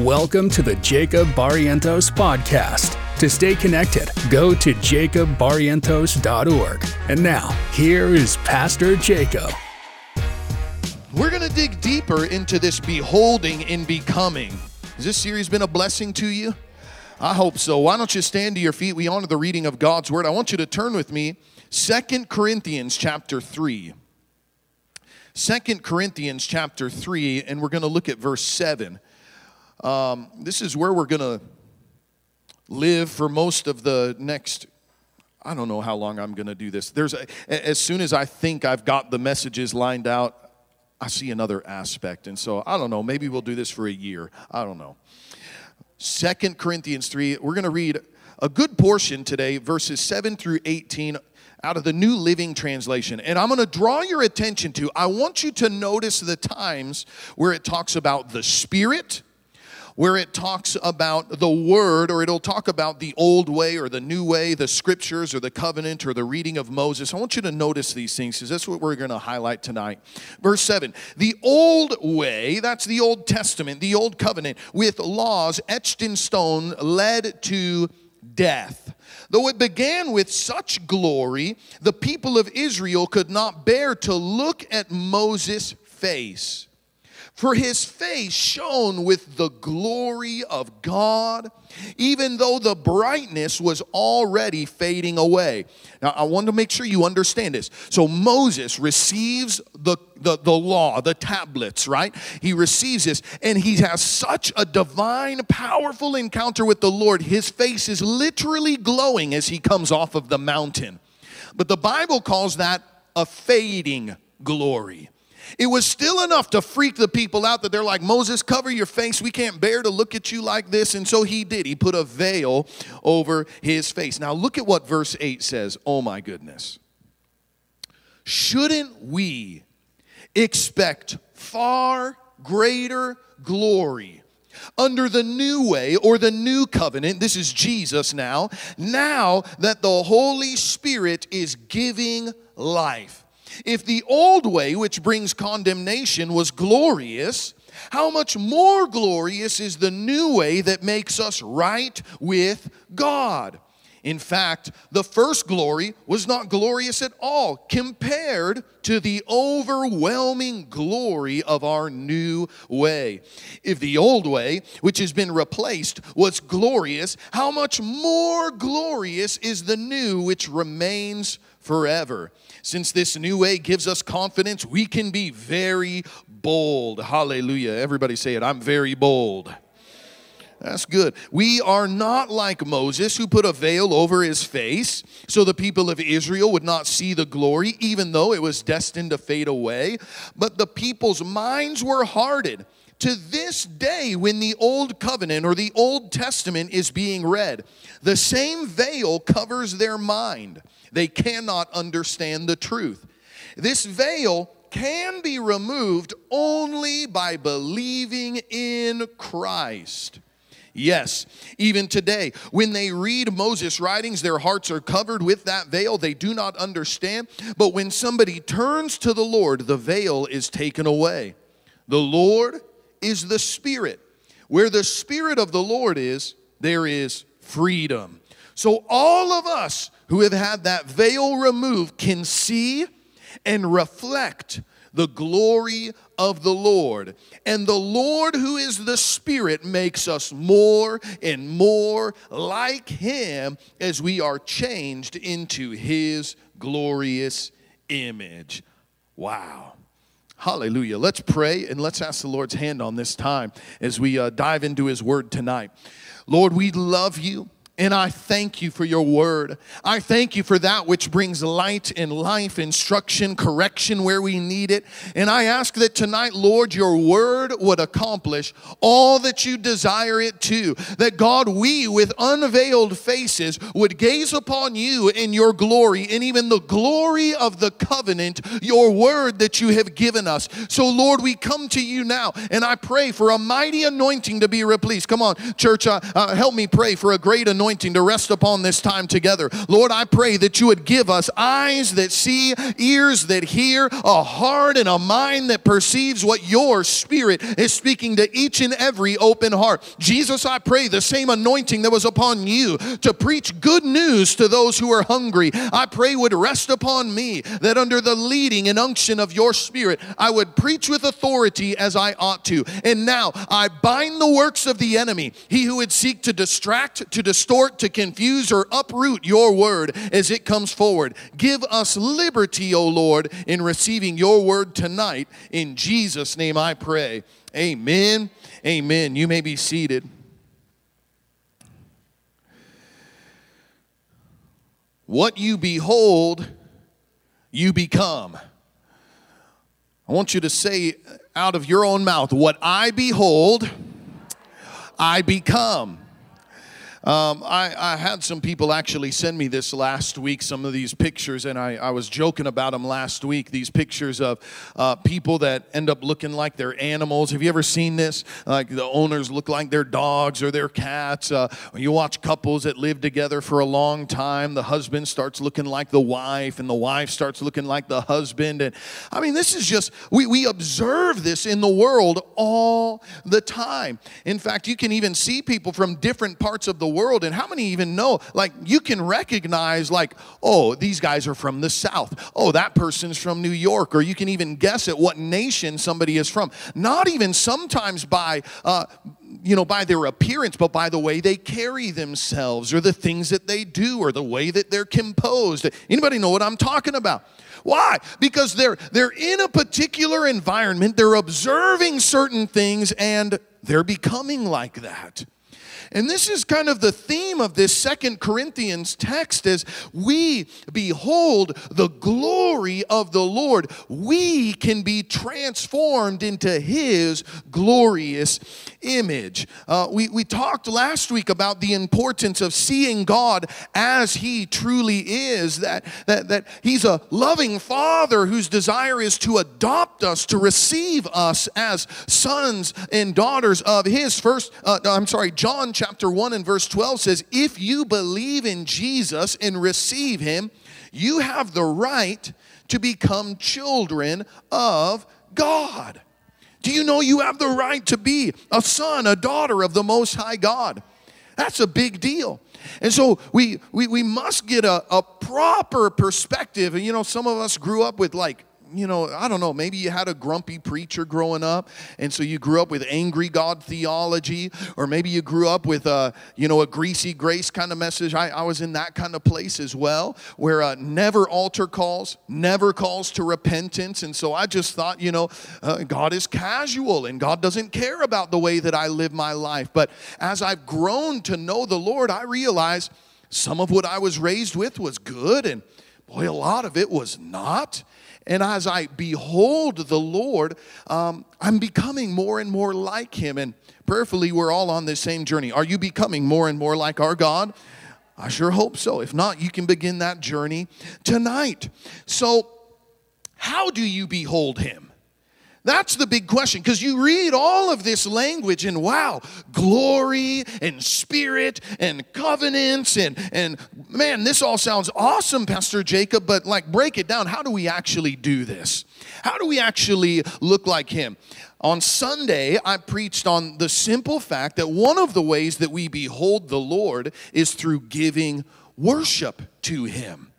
Welcome to the Jakob Barrientos podcast. To stay connected, go to jakobbarrientos.org. And now, here is Pastor Jakob. We're going to dig deeper into this beholding and becoming. Has this series been a blessing to you? I hope so. Why don't you stand to your feet? We honor the reading of God's word. I want you to turn with me Second Corinthians chapter 3. 2 Corinthians chapter 3, and we're going to look at verse 7. Um, this is where we're going to live for most of the next I don't know how long I'm going to do this. There's a, as soon as I think I've got the messages lined out, I see another aspect. And so I don't know, maybe we'll do this for a year. I don't know. Second Corinthians 3, we're going to read a good portion today, verses 7 through 18 out of the New Living Translation. And I'm going to draw your attention to, I want you to notice the times where it talks about the Spirit where it talks about the word, or it'll talk about the old way or the new way, the scriptures or the covenant or the reading of Moses. I want you to notice these things because that's what we're going to highlight tonight. Verse 7 The old way, that's the Old Testament, the old covenant, with laws etched in stone, led to death. Though it began with such glory, the people of Israel could not bear to look at Moses' face for his face shone with the glory of God, even though the brightness was already fading away. Now, I want to make sure you understand this. So, Moses receives the, the, the law, the tablets, right? He receives this, and he has such a divine, powerful encounter with the Lord. His face is literally glowing as he comes off of the mountain. But the Bible calls that a fading glory. It was still enough to freak the people out that they're like, Moses, cover your face. We can't bear to look at you like this. And so he did. He put a veil over his face. Now, look at what verse 8 says. Oh, my goodness. Shouldn't we expect far greater glory? under the new way or the new covenant. This is Jesus now. Now that the Holy Spirit is giving life. If the old way, which brings condemnation, was glorious, how much more glorious is the new way that makes us right with God? In fact, the first glory was not glorious at all compared to the overwhelming glory of our new way. If the old way, which has been replaced, was glorious, how much more glorious is the new which remains forever? Since this new way gives us confidence, we can be very bold. Hallelujah. Everybody say it. I'm very bold. That's good. We are not like Moses, who put a veil over his face so the people of Israel would not see the glory, even though it was destined to fade away. But the people's minds were hardened. To this day, when the Old Covenant or the Old Testament is being read, the same veil covers their mind. They cannot understand the truth. This veil can be removed only by believing in Christ. Yes, even today, when they read Moses' writings, their hearts are covered with that veil. They do not understand. But when somebody turns to the Lord, the veil is taken away. The Lord is the Spirit. Where the Spirit of the Lord is, there is freedom. So, all of us who have had that veil removed can see and reflect the glory of the Lord. And the Lord, who is the Spirit, makes us more and more like Him as we are changed into His glorious image. Wow. Hallelujah. Let's pray and let's ask the Lord's hand on this time as we uh, dive into His Word tonight. Lord, we love you. And I thank you for your word. I thank you for that which brings light and life, instruction, correction where we need it. And I ask that tonight, Lord, your word would accomplish all that you desire it to. That God, we with unveiled faces would gaze upon you in your glory and even the glory of the covenant, your word that you have given us. So, Lord, we come to you now and I pray for a mighty anointing to be released. Come on, church, uh, uh, help me pray for a great anointing anointing to rest upon this time together. Lord, I pray that you would give us eyes that see, ears that hear, a heart and a mind that perceives what your spirit is speaking to each and every open heart. Jesus, I pray the same anointing that was upon you to preach good news to those who are hungry, I pray would rest upon me, that under the leading and unction of your spirit, I would preach with authority as I ought to. And now I bind the works of the enemy, he who would seek to distract, to distort, to confuse, or uproot your word as it comes forward. Give us liberty, O Lord, in receiving your word tonight. In Jesus' name I pray. Amen. Amen. You may be seated. What you behold, you become. I want you to say out of your own mouth, What I behold, I become. Um, I, I, had some people actually send me this last week, some of these pictures, and I, I was joking about them last week. These pictures of uh, people that end up looking like they're animals. Have you ever seen this? Like the owners look like their dogs or their cats. Uh, you watch couples that live together for a long time. The husband starts looking like the wife, and the wife starts looking like the husband. And I mean, this is just, we, we observe this in the world all the time. In fact, you can even see people from different parts of the world and how many even know like you can recognize like oh these guys are from the south. Oh that person's from new york. Or you can even guess at what nation somebody is from. Not even sometimes by uh, you know by their appearance but by the way they carry themselves or the things that they do or the way that they're composed. Anybody know what i'm talking about? Why? Because they're they're in a particular environment, they're observing certain things and they're becoming like that. And this is kind of the theme of this Second Corinthians text is we behold the glory of the Lord, we can be transformed into his glorious image. Uh, we, we talked last week about the importance of seeing God as he truly is, that, that, that he's a loving father whose desire is to adopt us, to receive us as sons and daughters of his. First, uh, I'm sorry, John chapter 1 and verse 12 says, If you believe in Jesus and receive him, you have the right to become children of God. Do you know you have the right to be a son, a daughter of the Most High God? That's a big deal. And so we, we, we must get a, a proper perspective. And you know, some of us grew up with like you know, I don't know, maybe you had a grumpy preacher growing up, and so you grew up with angry God theology, or maybe you grew up with a, you know, a greasy grace kind of message. I, I was in that kind of place as well, where uh, never altar calls, never calls to repentance. And so I just thought, you know, uh, God is casual and God doesn't care about the way that I live my life. But as I've grown to know the Lord, I realize some of what I was raised with was good, and boy, a lot of it was not. And as I behold the Lord, um, I'm becoming more and more like Him. And prayerfully, we're all on this same journey. Are you becoming more and more like our God? I sure hope so. If not, you can begin that journey tonight. So, how do you behold Him? That's the big question because you read all of this language and wow, glory and spirit and covenants and and man, this all sounds awesome, Pastor Jakob, but like break it down. How do we actually do this? How do we actually look like him? On Sunday, I preached on the simple fact that one of the ways that we behold the Lord is through giving worship to him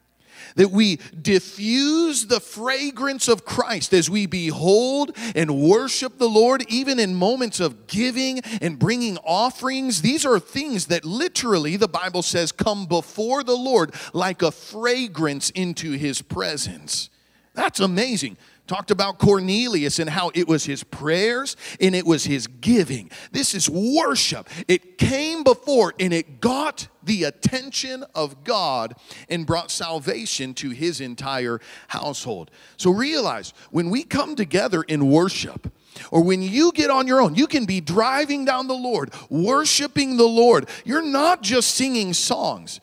that we diffuse the fragrance of Christ as we behold and worship the Lord, even in moments of giving and bringing offerings. These are things that literally, the Bible says, come before the Lord like a fragrance into his presence. That's amazing talked about Cornelius and how it was his prayers and it was his giving. This is worship. It came before and it got the attention of God and brought salvation to his entire household. So realize when we come together in worship, or when you get on your own, you can be driving down the Lord, worshiping the Lord. You're not just singing songs.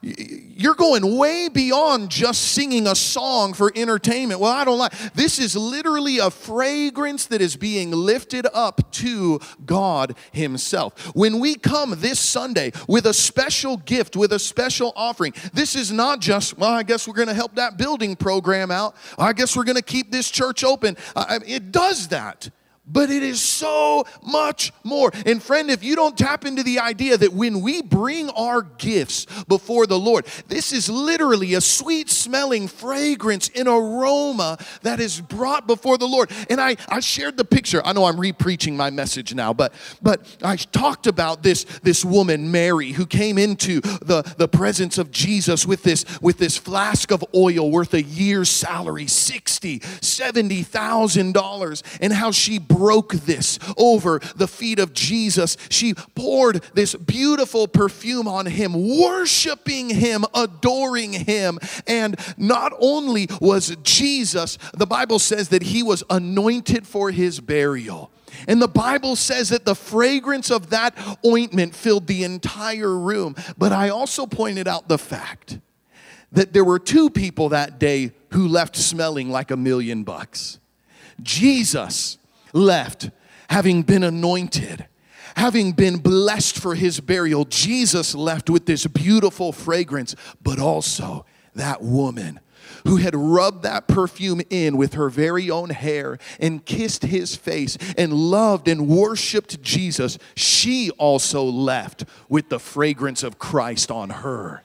You're going way beyond just singing a song for entertainment. Well, I don't like. This is literally a fragrance that is being lifted up to God himself. When we come this Sunday with a special gift, with a special offering, this is not just, well, I guess we're going to help that building program out. I guess we're going to keep this church open. It does that. But it is so much more. And friend, if you don't tap into the idea that when we bring our gifts before the Lord, this is literally a sweet smelling fragrance, an aroma that is brought before the Lord. And I, I shared the picture. I know I'm re-preaching my message now, but but I talked about this, this woman, Mary, who came into the, the presence of Jesus with this, with this flask of oil worth a year's salary, sixty, seventy thousand dollars, and how she broke this over the feet of Jesus. She poured this beautiful perfume on him, worshiping him, adoring him. And not only was Jesus, the Bible says that he was anointed for his burial. And the Bible says that the fragrance of that ointment filled the entire room. But I also pointed out the fact that there were two people that day who left smelling like a million bucks. Jesus left having been anointed, having been blessed for his burial. Jesus left with this beautiful fragrance, but also that woman who had rubbed that perfume in with her very own hair and kissed his face and loved and worshiped Jesus, she also left with the fragrance of Christ on her.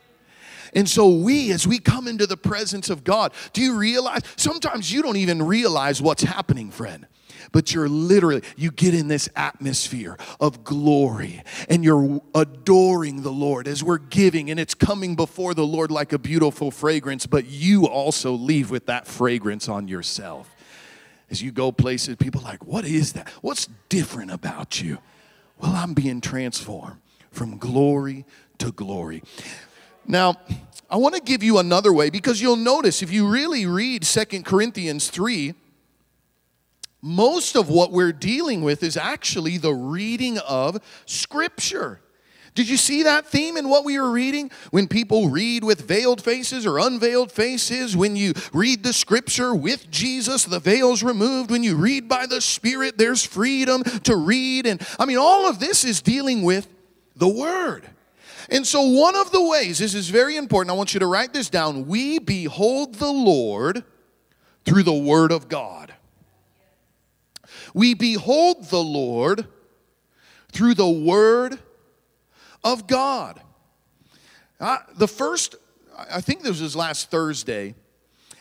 And so, we, as we come into the presence of God, do you realize? Sometimes you don't even realize what's happening, friend but you're literally, you get in this atmosphere of glory and you're adoring the Lord as we're giving and it's coming before the Lord like a beautiful fragrance, but you also leave with that fragrance on yourself. As you go places, people are like, what is that? What's different about you? Well, I'm being transformed from glory to glory. Now, I want to give you another way because you'll notice if you really read Second Corinthians 3, most of what we're dealing with is actually the reading of Scripture. Did you see that theme in what we were reading? When people read with veiled faces or unveiled faces, when you read the scripture with Jesus, the veil's removed. When you read by the Spirit, there's freedom to read. And I mean, all of this is dealing with the Word. And so, one of the ways, this is very important, I want you to write this down. We behold the Lord through the Word of God. We behold the Lord through the Word of God. Uh, the first, I think this was last Thursday,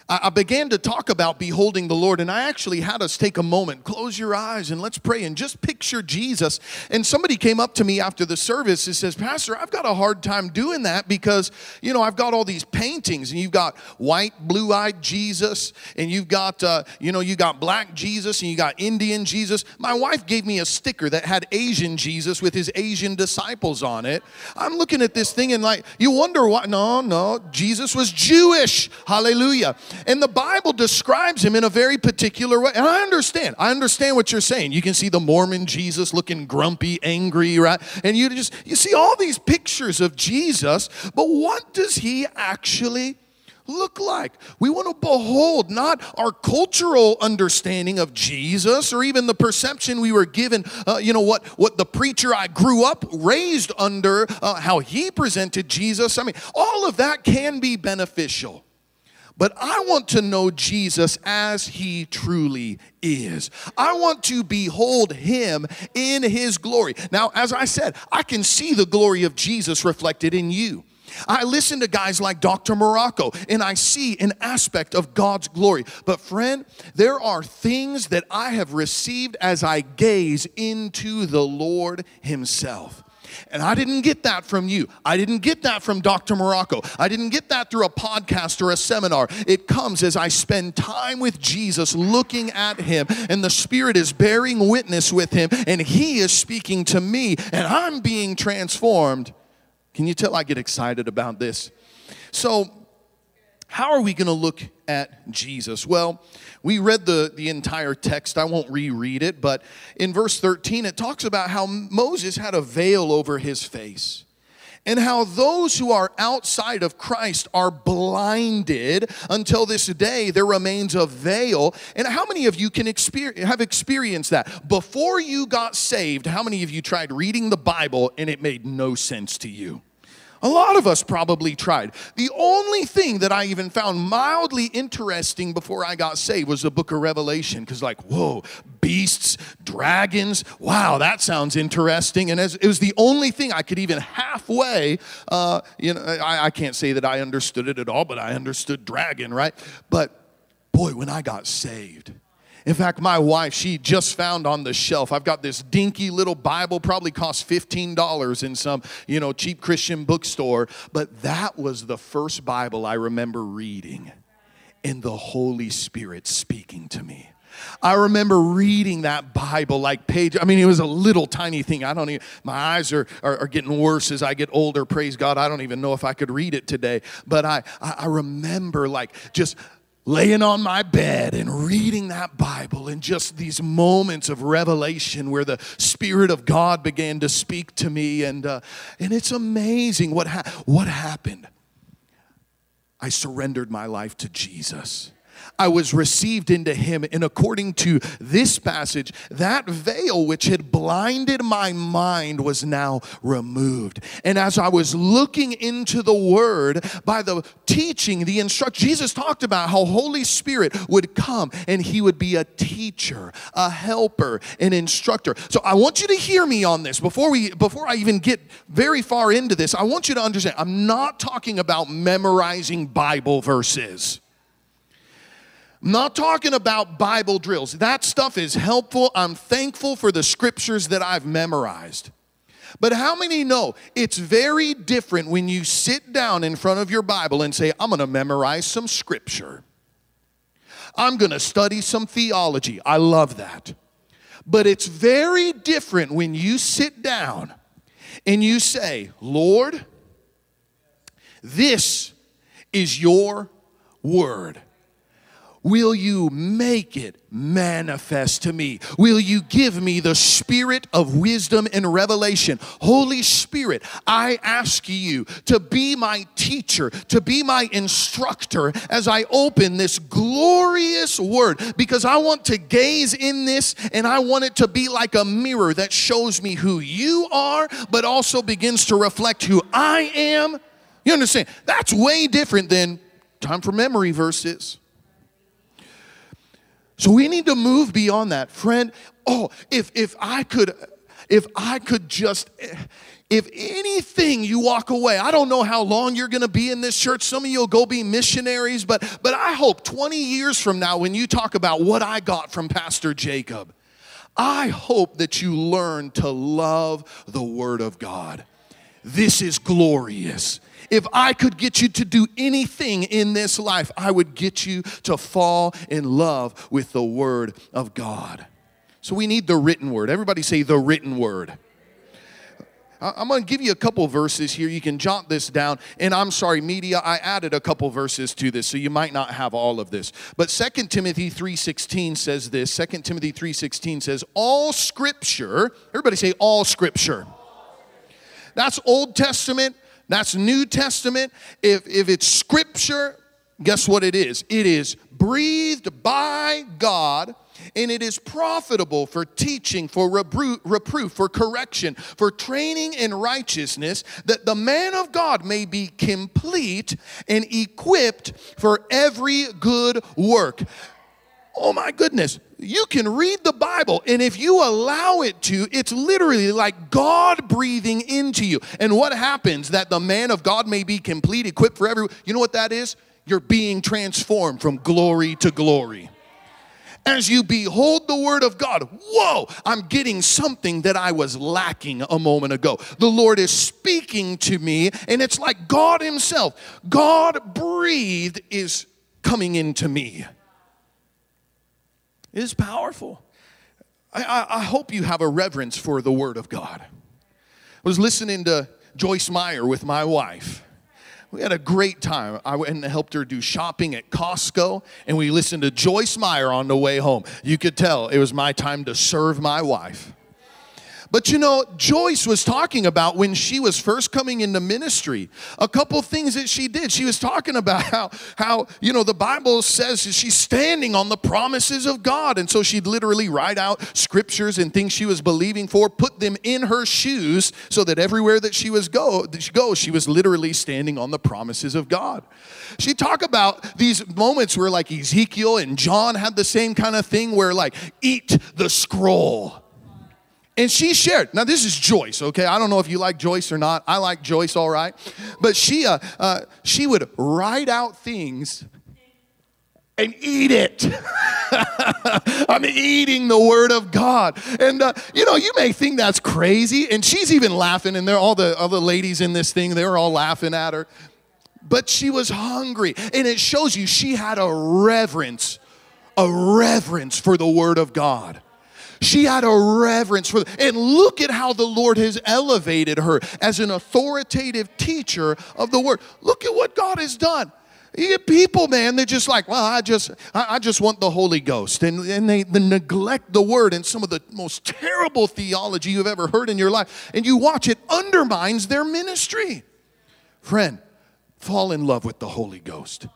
I began to talk about beholding the Lord, and I actually had us take a moment, close your eyes, and let's pray and just picture Jesus. And somebody came up to me after the service and says, Pastor, I've got a hard time doing that because, you know, I've got all these paintings, and you've got white, blue eyed Jesus, and you've got, uh, you know, you got black Jesus, and you got Indian Jesus. My wife gave me a sticker that had Asian Jesus with his Asian disciples on it. I'm looking at this thing and like, you wonder why? No, no, Jesus was Jewish. Hallelujah. And the Bible describes him in a very particular way. And I understand. I understand what you're saying. You can see the Mormon Jesus looking grumpy, angry, right? And you just you see all these pictures of Jesus, but what does he actually look like? We want to behold not our cultural understanding of Jesus or even the perception we were given, uh, you know, what, what the preacher I grew up raised under, uh, how he presented Jesus. I mean, all of that can be beneficial. But I want to know Jesus as he truly is. I want to behold him in his glory. Now, as I said, I can see the glory of Jesus reflected in you. I listen to guys like Dr. Morocco and I see an aspect of God's glory. But, friend, there are things that I have received as I gaze into the Lord Himself. And I didn't get that from you. I didn't get that from Dr. Morocco. I didn't get that through a podcast or a seminar. It comes as I spend time with Jesus looking at him, and the Spirit is bearing witness with him, and he is speaking to me, and I'm being transformed. Can you tell I get excited about this? So, how are we going to look at Jesus? Well, we read the, the entire text. I won't reread it, but in verse 13, it talks about how Moses had a veil over his face. and how those who are outside of Christ are blinded until this day there remains a veil. And how many of you can experience, have experienced that? Before you got saved, how many of you tried reading the Bible and it made no sense to you? A lot of us probably tried. The only thing that I even found mildly interesting before I got saved was the book of Revelation, because, like, whoa, beasts, dragons, wow, that sounds interesting. And as, it was the only thing I could even halfway, uh, you know, I, I can't say that I understood it at all, but I understood dragon, right? But boy, when I got saved, in fact, my wife, she just found on the shelf, I've got this dinky little Bible, probably cost $15 in some, you know, cheap Christian bookstore. But that was the first Bible I remember reading and the Holy Spirit speaking to me. I remember reading that Bible like page. I mean, it was a little tiny thing. I don't even, my eyes are, are, are, getting worse as I get older. Praise God. I don't even know if I could read it today. But I, I remember like just laying on my bed and reading that Bible and just these moments of revelation where the Spirit of God began to speak to me. And, uh, and it's amazing what, ha- what happened. I surrendered my life to Jesus. I was received into him. And according to this passage, that veil which had blinded my mind was now removed. And as I was looking into the word by the teaching, the instruction, Jesus talked about how Holy Spirit would come and he would be a teacher, a helper, an instructor. So I want you to hear me on this before we before I even get very far into this. I want you to understand I'm not talking about memorizing Bible verses. I'm not talking about Bible drills. That stuff is helpful. I'm thankful for the scriptures that I've memorized. But how many know it's very different when you sit down in front of your Bible and say, I'm going to memorize some scripture? I'm going to study some theology. I love that. But it's very different when you sit down and you say, Lord, this is your word. Will you make it manifest to me? Will you give me the spirit of wisdom and revelation? Holy Spirit, I ask you to be my teacher, to be my instructor as I open this glorious word because I want to gaze in this and I want it to be like a mirror that shows me who you are, but also begins to reflect who I am. You understand? That's way different than time for memory verses. So we need to move beyond that. Friend, oh, if if I could if I could just if anything you walk away. I don't know how long you're going to be in this church. Some of you will go be missionaries but but i hope 20 years from now when you talk about what i got from pastor jakob i hope that you learn to love the word of god this is glorious if I could get you to do anything in this life, I would get you to fall in love with the Word of God. So we need the written word. Everybody say the written word. I'm going to give you a couple verses here. You can jot this down. And I'm sorry, media, I added a couple verses to this, so you might not have all of this. But 2 Timothy 3:16 says this. 2 Timothy 3:16 says, "All scripture, everybody say all scripture." That's Old Testament, that's New Testament. If, if it's scripture, guess what it is? It is breathed by God and it is profitable for teaching, for reproof, for correction, for training in righteousness, that the man of God may be complete and equipped for every good work. Oh my goodness. You can read the Bible, and if you allow it to, it's literally like God breathing into you. And what happens that the man of God may be complete, equipped for every, you know what that is? You're being transformed from glory to glory. As you behold the word of God, whoa, I'm getting something that I was lacking a moment ago. The Lord is speaking to me, and it's like God Himself, God breathed, is coming into me. Is powerful. I, I, I hope you have a reverence for the Word of God. I was listening to Joyce Meyer with my wife. We had a great time. I went and helped her do shopping at Costco, and we listened to Joyce Meyer on the way home. You could tell it was my time to serve my wife. But you know, Joyce was talking about when she was first coming into ministry, a couple things that she did. She was talking about how, how you know, the Bible says she's standing on the promises of God. And so she'd literally write out scriptures and things she was believing for, put them in her shoes so that everywhere that she was go, she go, she was literally standing on the promises of God. She talked about these moments where like Ezekiel and John had the same kind of thing where like eat the scroll and she shared. Now, this is Joyce, okay? I don't know if you like Joyce or not. I like Joyce, all right. But she, uh, uh, she would write out things and eat it. I'm eating the word of God. And uh, you know, you may think that's crazy, and she's even laughing, and they're all the other ladies in this thing, they were all laughing at her. But she was hungry, and it shows you she had a reverence, a reverence for the word of God. She had a reverence for, and look at how the Lord has elevated her as an authoritative teacher of the word. Look at what God has done. You get people, man, they're just like, well, I just, I, just want the Holy Ghost. And, and they, they neglect the word and some of the most terrible theology you've ever heard in your life. And you watch it undermines their ministry. Friend, fall in love with the Holy Ghost.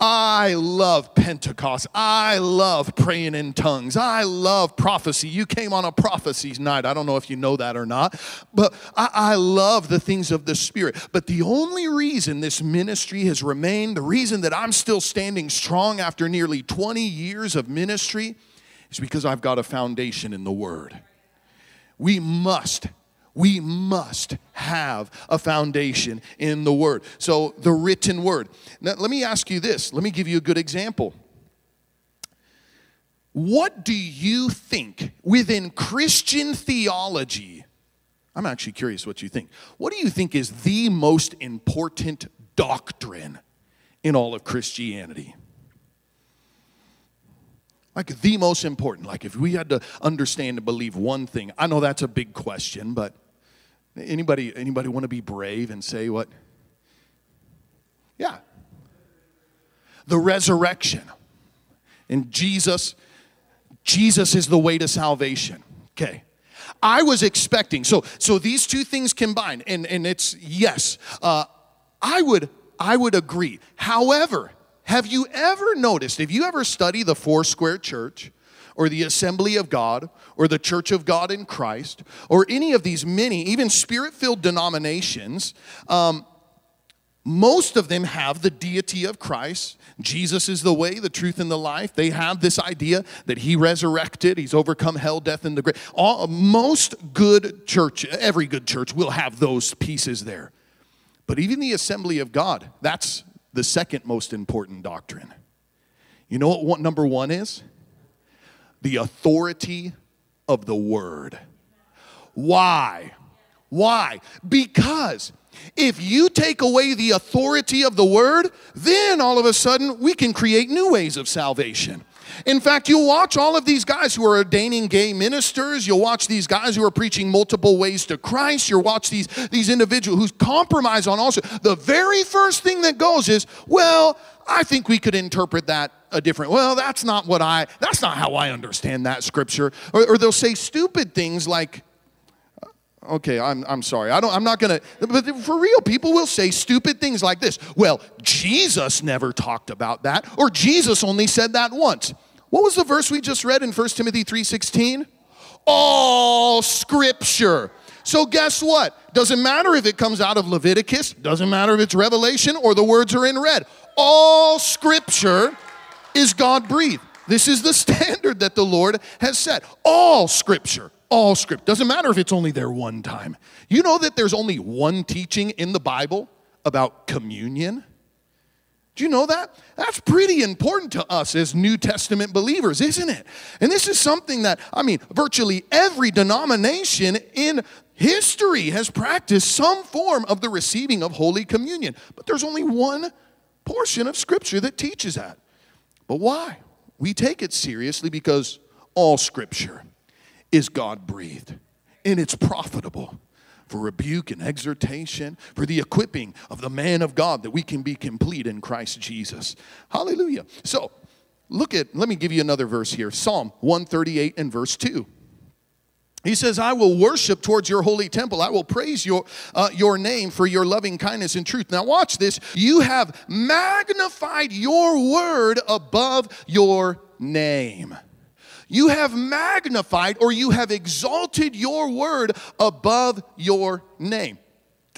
I love Pentecost. I love praying in tongues. I love prophecy. You came on a prophecies night. I don't know if you know that or not, but I, I, love the things of the Spirit. But the only reason this ministry has remained, the reason that I'm still standing strong after nearly 20 years of ministry, is because I've got a foundation in the Word. We must we must have a foundation in the Word. So, the written Word. Now, let me ask you this. Let me give you a good example. What do you think within Christian theology? I'm actually curious what you think. What do you think is the most important doctrine in all of Christianity? Like the most important. Like if we had to understand and believe one thing, I know that's a big question, but Anybody, anybody want to be brave and say what? Yeah. The resurrection. And Jesus, Jesus is the way to salvation. Okay. I was expecting, so so these two things combined, and, and it's yes, uh, I would I would agree. However, have you ever noticed, if you ever study the Foursquare Church, or the Assembly of God or the Church of God in Christ or any of these many, even spirit filled denominations, um, most of them have the deity of Christ. Jesus is the way, the truth, and the life. They have this idea that He resurrected, He's overcome hell, death, and the grave. All, most good church, every good church will have those pieces there. But even the assembly of God, that's the second most important doctrine. You know what number one is? The authority of the word. Why? Why? Because if you take away the authority of the word, then all of a sudden we can create new ways of salvation. In fact, you'll watch all of these guys who are ordaining gay ministers. You'll watch these guys who are preaching multiple ways to Christ. You'll watch these, these individuals who compromise on also. The very first thing that goes is, well, I think we could interpret that a different well that's not what i that's not how i understand that scripture. Or, or they'll say stupid things like uh, okay i'm, I'm sorry i don't i'm not gonna but for real people will say stupid things like this. Well jesus never talked about that or jesus only said that once. What was the verse we just read in 1 timothy 3.16 all scripture so guess what doesn't matter if it comes out of leviticus doesn't matter if it's revelation or the words are in red all scripture is God breathed. This is the standard that the Lord has set. All scripture, all script. Doesn't matter if it's only there one time. You know that there's only one teaching in the Bible about communion? Do you know that? That's pretty important to us as New Testament believers, isn't it? And this is something that, I mean, virtually every denomination in history has practiced some form of the receiving of Holy Communion. But there's only one portion of Scripture that teaches that. But why? We take it seriously because all Scripture is God breathed and it's profitable for rebuke and exhortation, for the equipping of the man of God that we can be complete in Christ Jesus. Hallelujah. So, look at, let me give you another verse here Psalm 138 and verse 2. He says, I will worship towards your holy temple. I will praise your, uh, your name for your loving kindness and truth. Now, watch this. You have magnified your word above your name. You have magnified or you have exalted your word above your name.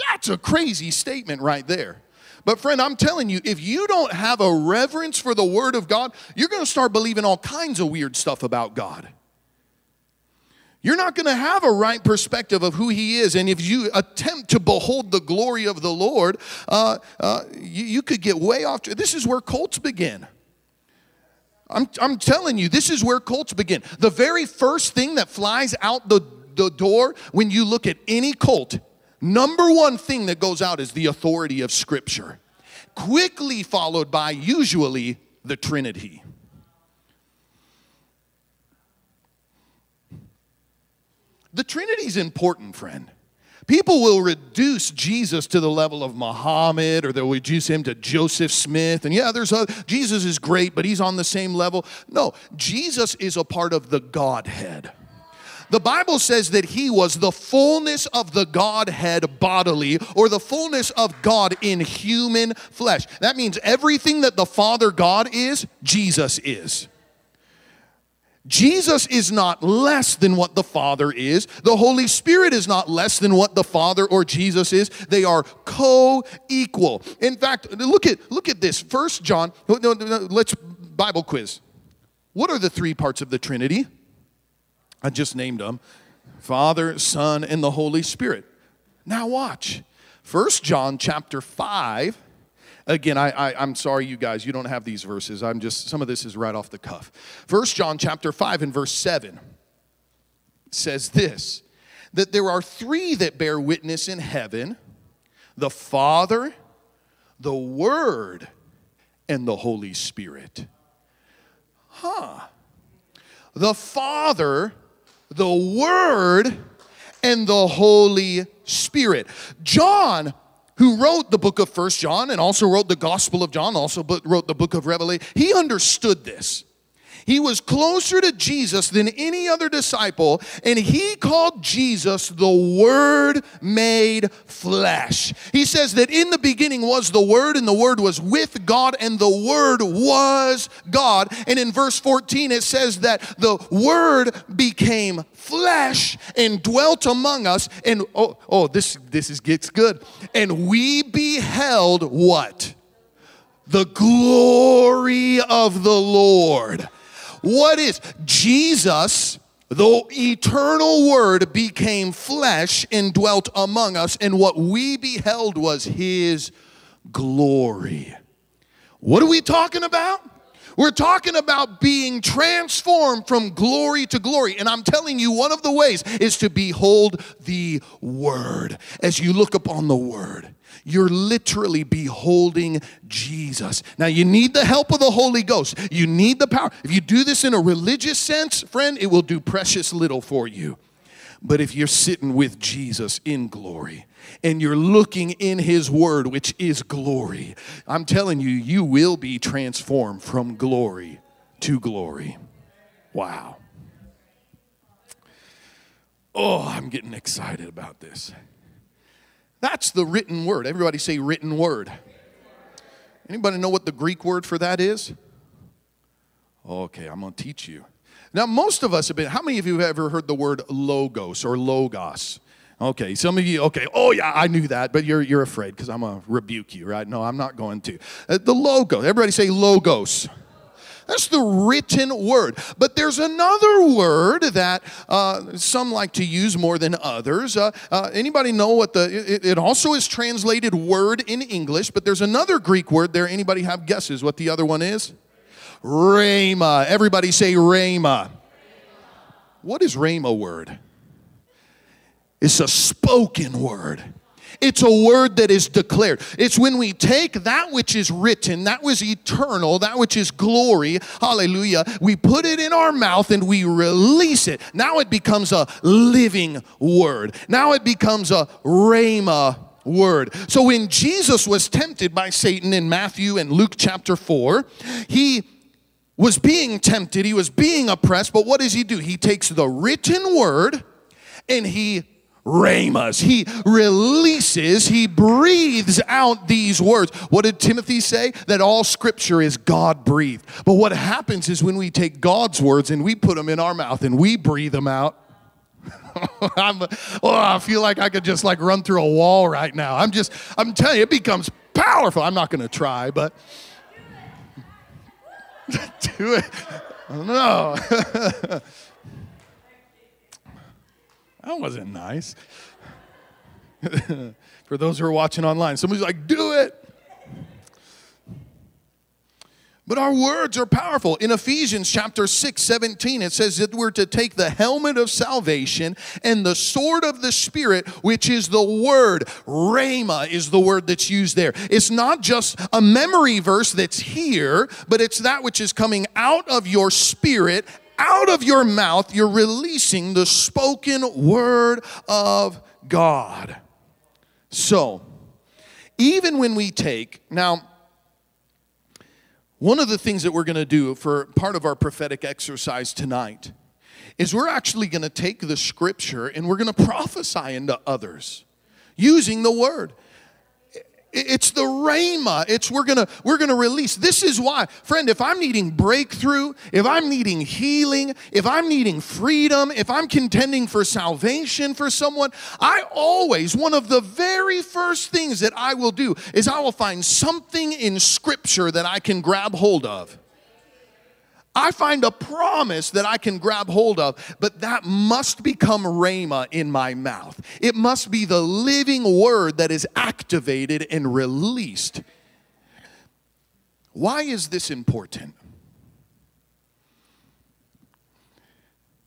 That's a crazy statement right there. But, friend, I'm telling you, if you don't have a reverence for the word of God, you're going to start believing all kinds of weird stuff about God. You're not going to have a right perspective of who He is. And if you attempt to behold the glory of the Lord, uh, uh, you, you could get way off. This is where cults begin. I'm, I'm telling you, this is where cults begin. The very first thing that flies out the, the door when you look at any cult, number one thing that goes out is the authority of Scripture, quickly followed by usually the Trinity. The Trinity is important, friend. People will reduce Jesus to the level of Muhammad or they'll reduce him to Joseph Smith. And yeah, there's a, Jesus is great, but he's on the same level. No, Jesus is a part of the Godhead. The Bible says that he was the fullness of the Godhead bodily, or the fullness of God in human flesh. That means everything that the Father God is, Jesus is. Jesus is not less than what the Father is. The Holy Spirit is not less than what the Father or Jesus is. They are co-equal. In fact, look at look at this. First John. No, no, no, let's Bible quiz. What are the three parts of the Trinity? I just named them: Father, Son, and the Holy Spirit. Now watch. First John chapter five Again, I, I, am sorry, you guys, you don't have these verses. I'm just, some of this is right off the cuff. First John chapter 5 and verse 7 says this that there are three that bear witness in heaven the Father, the Word, and the Holy Spirit. Huh. The Father, the Word, and the Holy Spirit. John who wrote the book of First John and also wrote the Gospel of John, also wrote the book of Revelation, he understood this. He was closer to Jesus than any other disciple, and he called Jesus the Word made flesh. He says that in the beginning was the Word, and the Word was with God, and the Word was God. And in verse 14, it says that the Word became flesh and dwelt among us. And oh, oh this, this is, gets good. And we beheld what? The glory of the Lord what is Jesus? The eternal word became flesh and dwelt among us, and what we beheld was his glory. What are we talking about? We're talking about being transformed from glory to glory. And I'm telling you, one of the ways is to behold the Word. As you look upon the Word, you're literally beholding Jesus. Now, you need the help of the Holy Ghost. You need the power. If you do this in a religious sense, friend, it will do precious little for you. But if you're sitting with Jesus in glory and you're looking in His Word, which is glory, I'm telling you, you will be transformed from glory to glory. Wow. Oh, I'm getting excited about this. That's the written word. Everybody say written word. Anybody know what the Greek word for that is? Okay, I'm going to teach you. Now, most of us have been, how many of you have ever heard the word logos or logos? Okay, some of you, okay, oh yeah, I knew that, but you're, you're afraid because I'm going to rebuke you, right? No, I'm not going to. Uh, the logo, everybody say logos. That's the written word. But there's another word that uh, some like to use more than others. Uh, uh, anybody know what the? It, it, also is translated word in English, but there's another Greek word there. Anybody have guesses what the other one is? Rhema. Everybody say rhema. What is rhema word? It's a spoken word. It's a word that is declared. It's when we take that which is written, that was eternal, that which is glory, hallelujah, we put it in our mouth and we release it. Now it becomes a living word. Now it becomes a rhema word. So when Jesus was tempted by Satan in Matthew and Luke chapter 4, he was being tempted, he was being oppressed, but what does he do? He takes the written word and he rhemas. He releases, he breathes out these words. What did Timothy say? That all scripture is God breathed. But what happens is when we take God's words and we put them in our mouth and we breathe them out, I'm, oh, I feel like I could just like run through a wall right now. I'm just, I'm telling you, it becomes powerful. I'm not going to try, but do it. No. that wasn't nice. For those who are watching online, somebody's like, do it. But our words are powerful. In Ephesians chapter 6, 17, it says that we're to take the helmet of salvation and the sword of the Spirit, which is the word. Rhema is the word that's used there. It's not just a memory verse that's here, but it's that which is coming out of your spirit, out of your mouth. You're releasing the spoken word of God. So, even when we take, now, one of the things that we're going to do for part of our prophetic exercise tonight is we're actually going to take the scripture and we're going to prophesy into others using the word. It's the rhema. It's we're gonna we're gonna release. This is why, friend. If I'm needing breakthrough, if I'm needing healing, if I'm needing freedom, if I'm contending for salvation for someone, I always one of the very first things that I will do is I will find something in Scripture that I can grab hold of. I find a promise that I can grab hold of, but that must become rhema in my mouth. It must be the living word that is activated and released. Why is this important?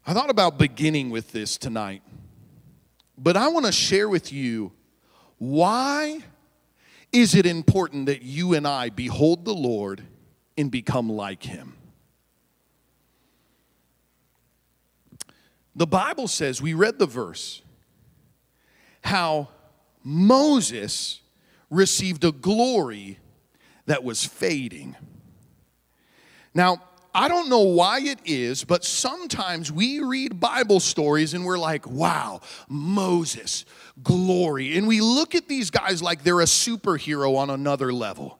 I thought about beginning with this tonight, but I want to share with you why is it important that you and I behold the Lord and become like him? The Bible says, we read the verse, how Moses received a glory that was fading. Now, I don't know why it is, but sometimes we read Bible stories and we're like, wow, Moses, glory. And we look at these guys like they're a superhero on another level.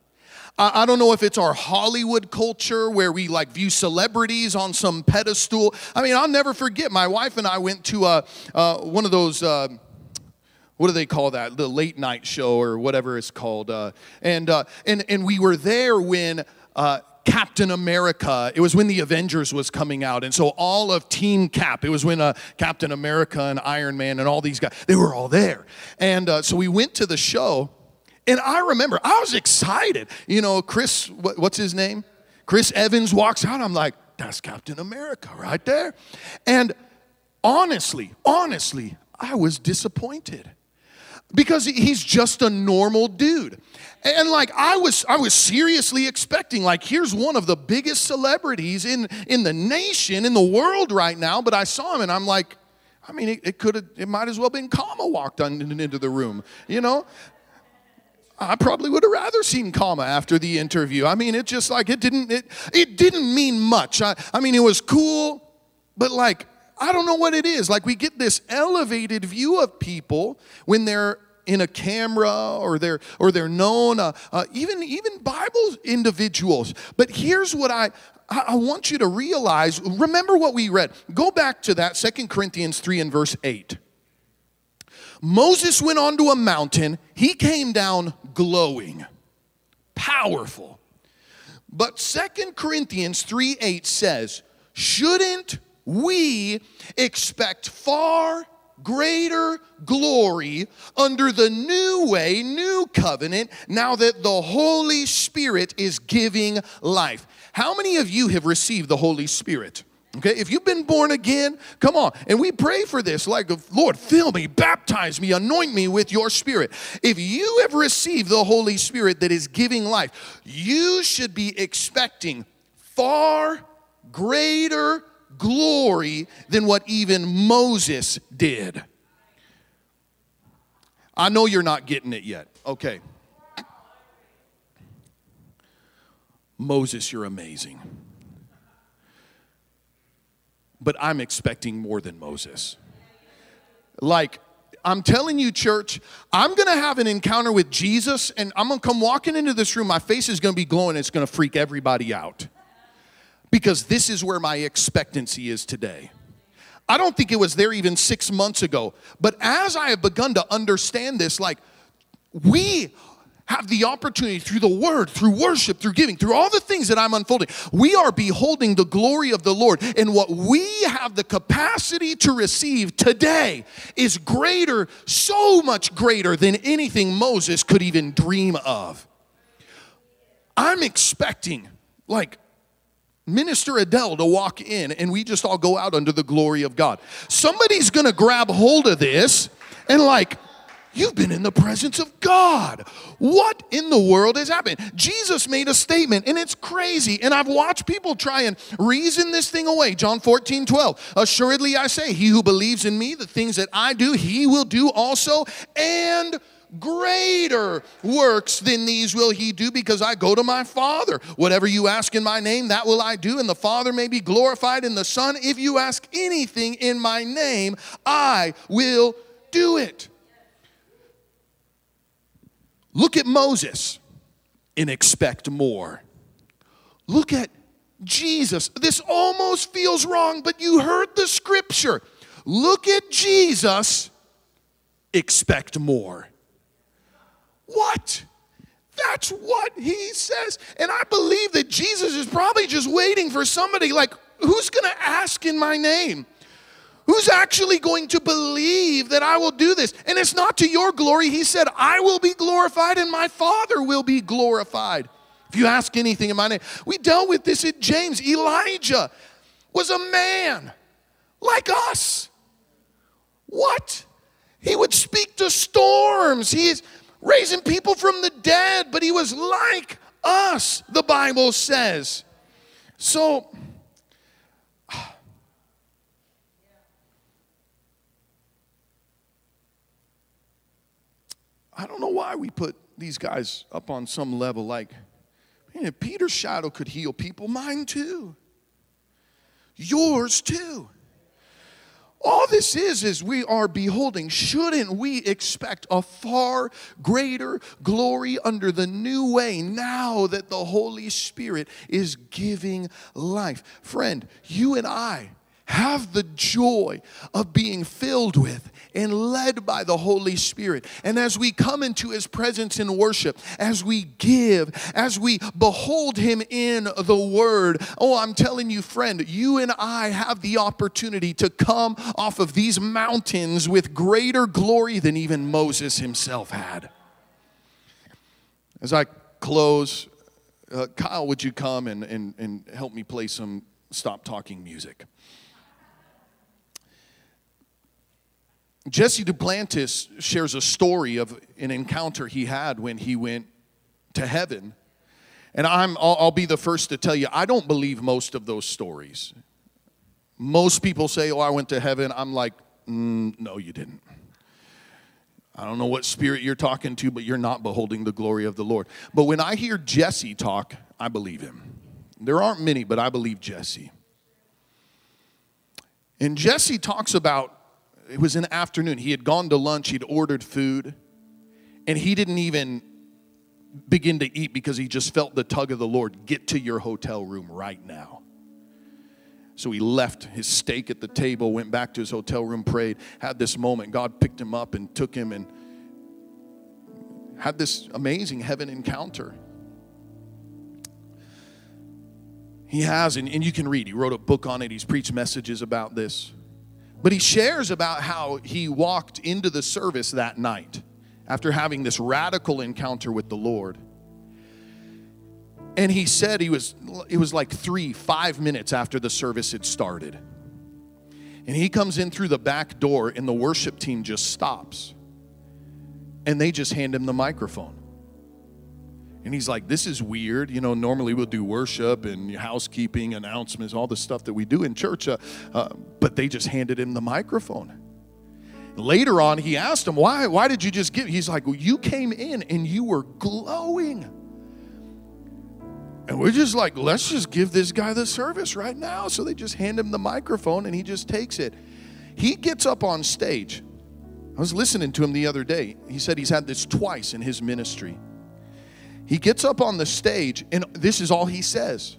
I don't know if it's our Hollywood culture where we like view celebrities on some pedestal. I mean, I'll never forget. My wife and I went to uh, uh, one of those. Uh, what do they call that? The late night show or whatever it's called. Uh, and uh, and and we were there when. Uh, Captain America. It was when the Avengers was coming out. And so all of Team Cap, it was when uh, Captain America and Iron Man and all these guys, they were all there. And uh, so we went to the show and I remember I was excited. You know, Chris, what, what's his name? Chris Evans walks out. I'm like, that's Captain America right there. And honestly, honestly, I was disappointed because he's just a normal dude. And like I was I was seriously expecting like here's one of the biggest celebrities in in the nation in the world right now, but I saw him and I'm like I mean, it, it could have, it might as well been Kama walked on, into the room, you know? I probably would have rather seen Kama after the interview. I mean, it just like it didn't it it didn't mean much. I, I mean, it was cool, but like I don't know what it is. Like we get this elevated view of people when they're in a camera or they're or they're known uh, uh, even even bible individuals but here's what i i want you to realize remember what we read go back to that Second corinthians 3 and verse 8 Moses went onto a mountain, he came down glowing, powerful. But Second Corinthians 3 8 says, Shouldn't we expect far greater glory under the new way, new covenant, now that the Holy Spirit is giving life? How many of you have received the Holy Spirit? Okay, if you've been born again, come on. And we pray for this like, Lord, fill me, baptize me, anoint me with your spirit. If you have received the Holy Spirit that is giving life, you should be expecting far greater glory than what even Moses did. I know you're not getting it yet. Okay. Moses, you're amazing but I'm expecting more than Moses. Like, I'm telling you, church, I'm gonna have an encounter with Jesus, and I'm gonna come walking into this room. My face is gonna be glowing, it's gonna freak everybody out. Because this is where my expectancy is today. I don't think it was there even six months ago. But as I have begun to understand this, like, we have the opportunity through the word, through worship, through giving, through all the things that I'm unfolding. We are beholding the glory of the Lord. And what we have the capacity to receive today is greater, so much greater than anything Moses could even dream of. I'm expecting, like, Minister Adele to walk in and we just all go out under the glory of God. Somebody's gonna grab hold of this and, like, You've been in the presence of God. What in the world has happened? Jesus made a statement and it's crazy. And I've watched people try and reason this thing away. John 14, 12. Assuredly I say, he who believes in me, the things that I do, he will do also. And greater works than these will he do because I go to my Father. Whatever you ask in my name, that will I do, and the Father may be glorified in the Son. If you ask anything in my name, I will do it. Look at Moses and expect more. Look at Jesus. This almost feels wrong, but you heard the scripture. Look at Jesus, expect more. What? That's what he says. And I believe that Jesus is probably just waiting for somebody like, who's going to ask in my name? Who's actually going to believe that I will do this? And it's not to your glory. He said, I will be glorified and my Father will be glorified. If you ask anything in my name, we dealt with this in James. Elijah was a man like us. What? He would speak to storms. He is raising people from the dead, but he was like us, the Bible says. So, I don't know why we put these guys up on some level like, man, if Peter's shadow could heal people, mine too. Yours too. All this is, is we are beholding. Shouldn't we expect a far greater glory under the new way now that the Holy Spirit is giving life? Friend, you and I have the joy of being filled with and led by the Holy Spirit. And as we come into His presence in worship, as we give, as we behold Him in the Word, oh, I'm telling you, friend, you and I have the opportunity to come off of these mountains with greater glory than even Moses himself had. As I close, uh, Kyle, would you come and, and, and help me play some stop talking music? Jesse Duplantis shares a story of an encounter he had when he went to heaven. And I'm, I'll, I'll be the first to tell you, I don't believe most of those stories. Most people say, Oh, I went to heaven. I'm like, mm, No, you didn't. I don't know what spirit you're talking to, but you're not beholding the glory of the Lord. But when I hear Jesse talk, I believe him. There aren't many, but I believe Jesse. And Jesse talks about it was an afternoon. He had gone to lunch, he'd ordered food, and he didn't even begin to eat because he just felt the tug of the Lord get to your hotel room right now. So he left his steak at the table, went back to his hotel room, prayed, had this moment. God picked him up and took him and had this amazing heaven encounter. He has, and, and you can read, he wrote a book on it, he's preached messages about this. But he shares about how he walked into the service that night after having this radical encounter with the Lord. And he said he was it was like 3 5 minutes after the service had started. And he comes in through the back door and the worship team just stops. And they just hand him the microphone. And he's like, This is weird. You know, normally we'll do worship and housekeeping, announcements, all the stuff that we do in church, uh, uh, but they just handed him the microphone. Later on, he asked him, Why, why did you just give? He's like, Well, you came in and you were glowing. And we're just like, Let's just give this guy the service right now. So they just hand him the microphone and he just takes it. He gets up on stage I was listening to him the other day. He said he's had this twice in his ministry. He gets up on the stage, and this is all he says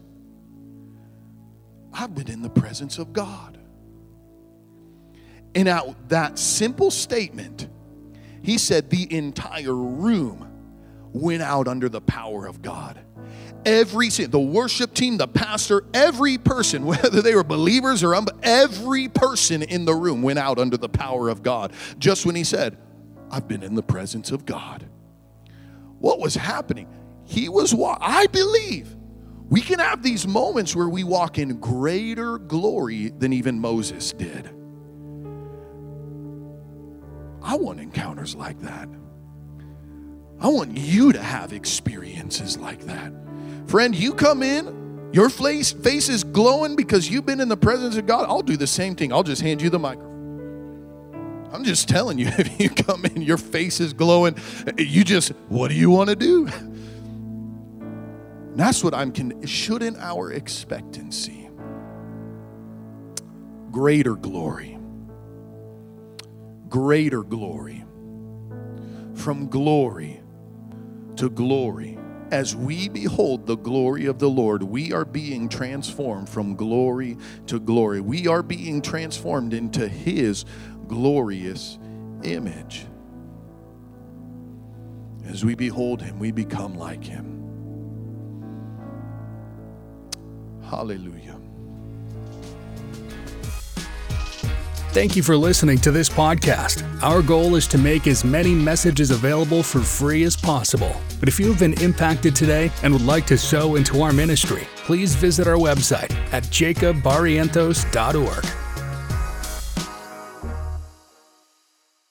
I've been in the presence of God. And out that simple statement, he said the entire room went out under the power of God. Every the worship team, the pastor, every person, whether they were believers or every person in the room went out under the power of God. Just when he said, "I've been in the presence of God." What was happening? He was. what I believe we can have these moments where we walk in greater glory than even Moses did. I want encounters like that. I want you to have experiences like that. Friend, you come in, your face, face is glowing because you've been in the presence of God. I'll do the same thing. I'll just hand you the microphone. I'm just telling you, if you come in, your face is glowing, you just, what do you want to do? And that's what I'm, con- shouldn't our expectancy, greater glory, greater glory, from glory to glory. As we behold the glory of the Lord, we are being transformed from glory to glory. We are being transformed into His glorious image. As we behold Him, we become like Him. Hallelujah. Thank you for listening to this podcast. Our goal is to make as many messages available for free as possible. But if you have been impacted today and would like to sow into our ministry, please visit our website at jakobbarrientos.org.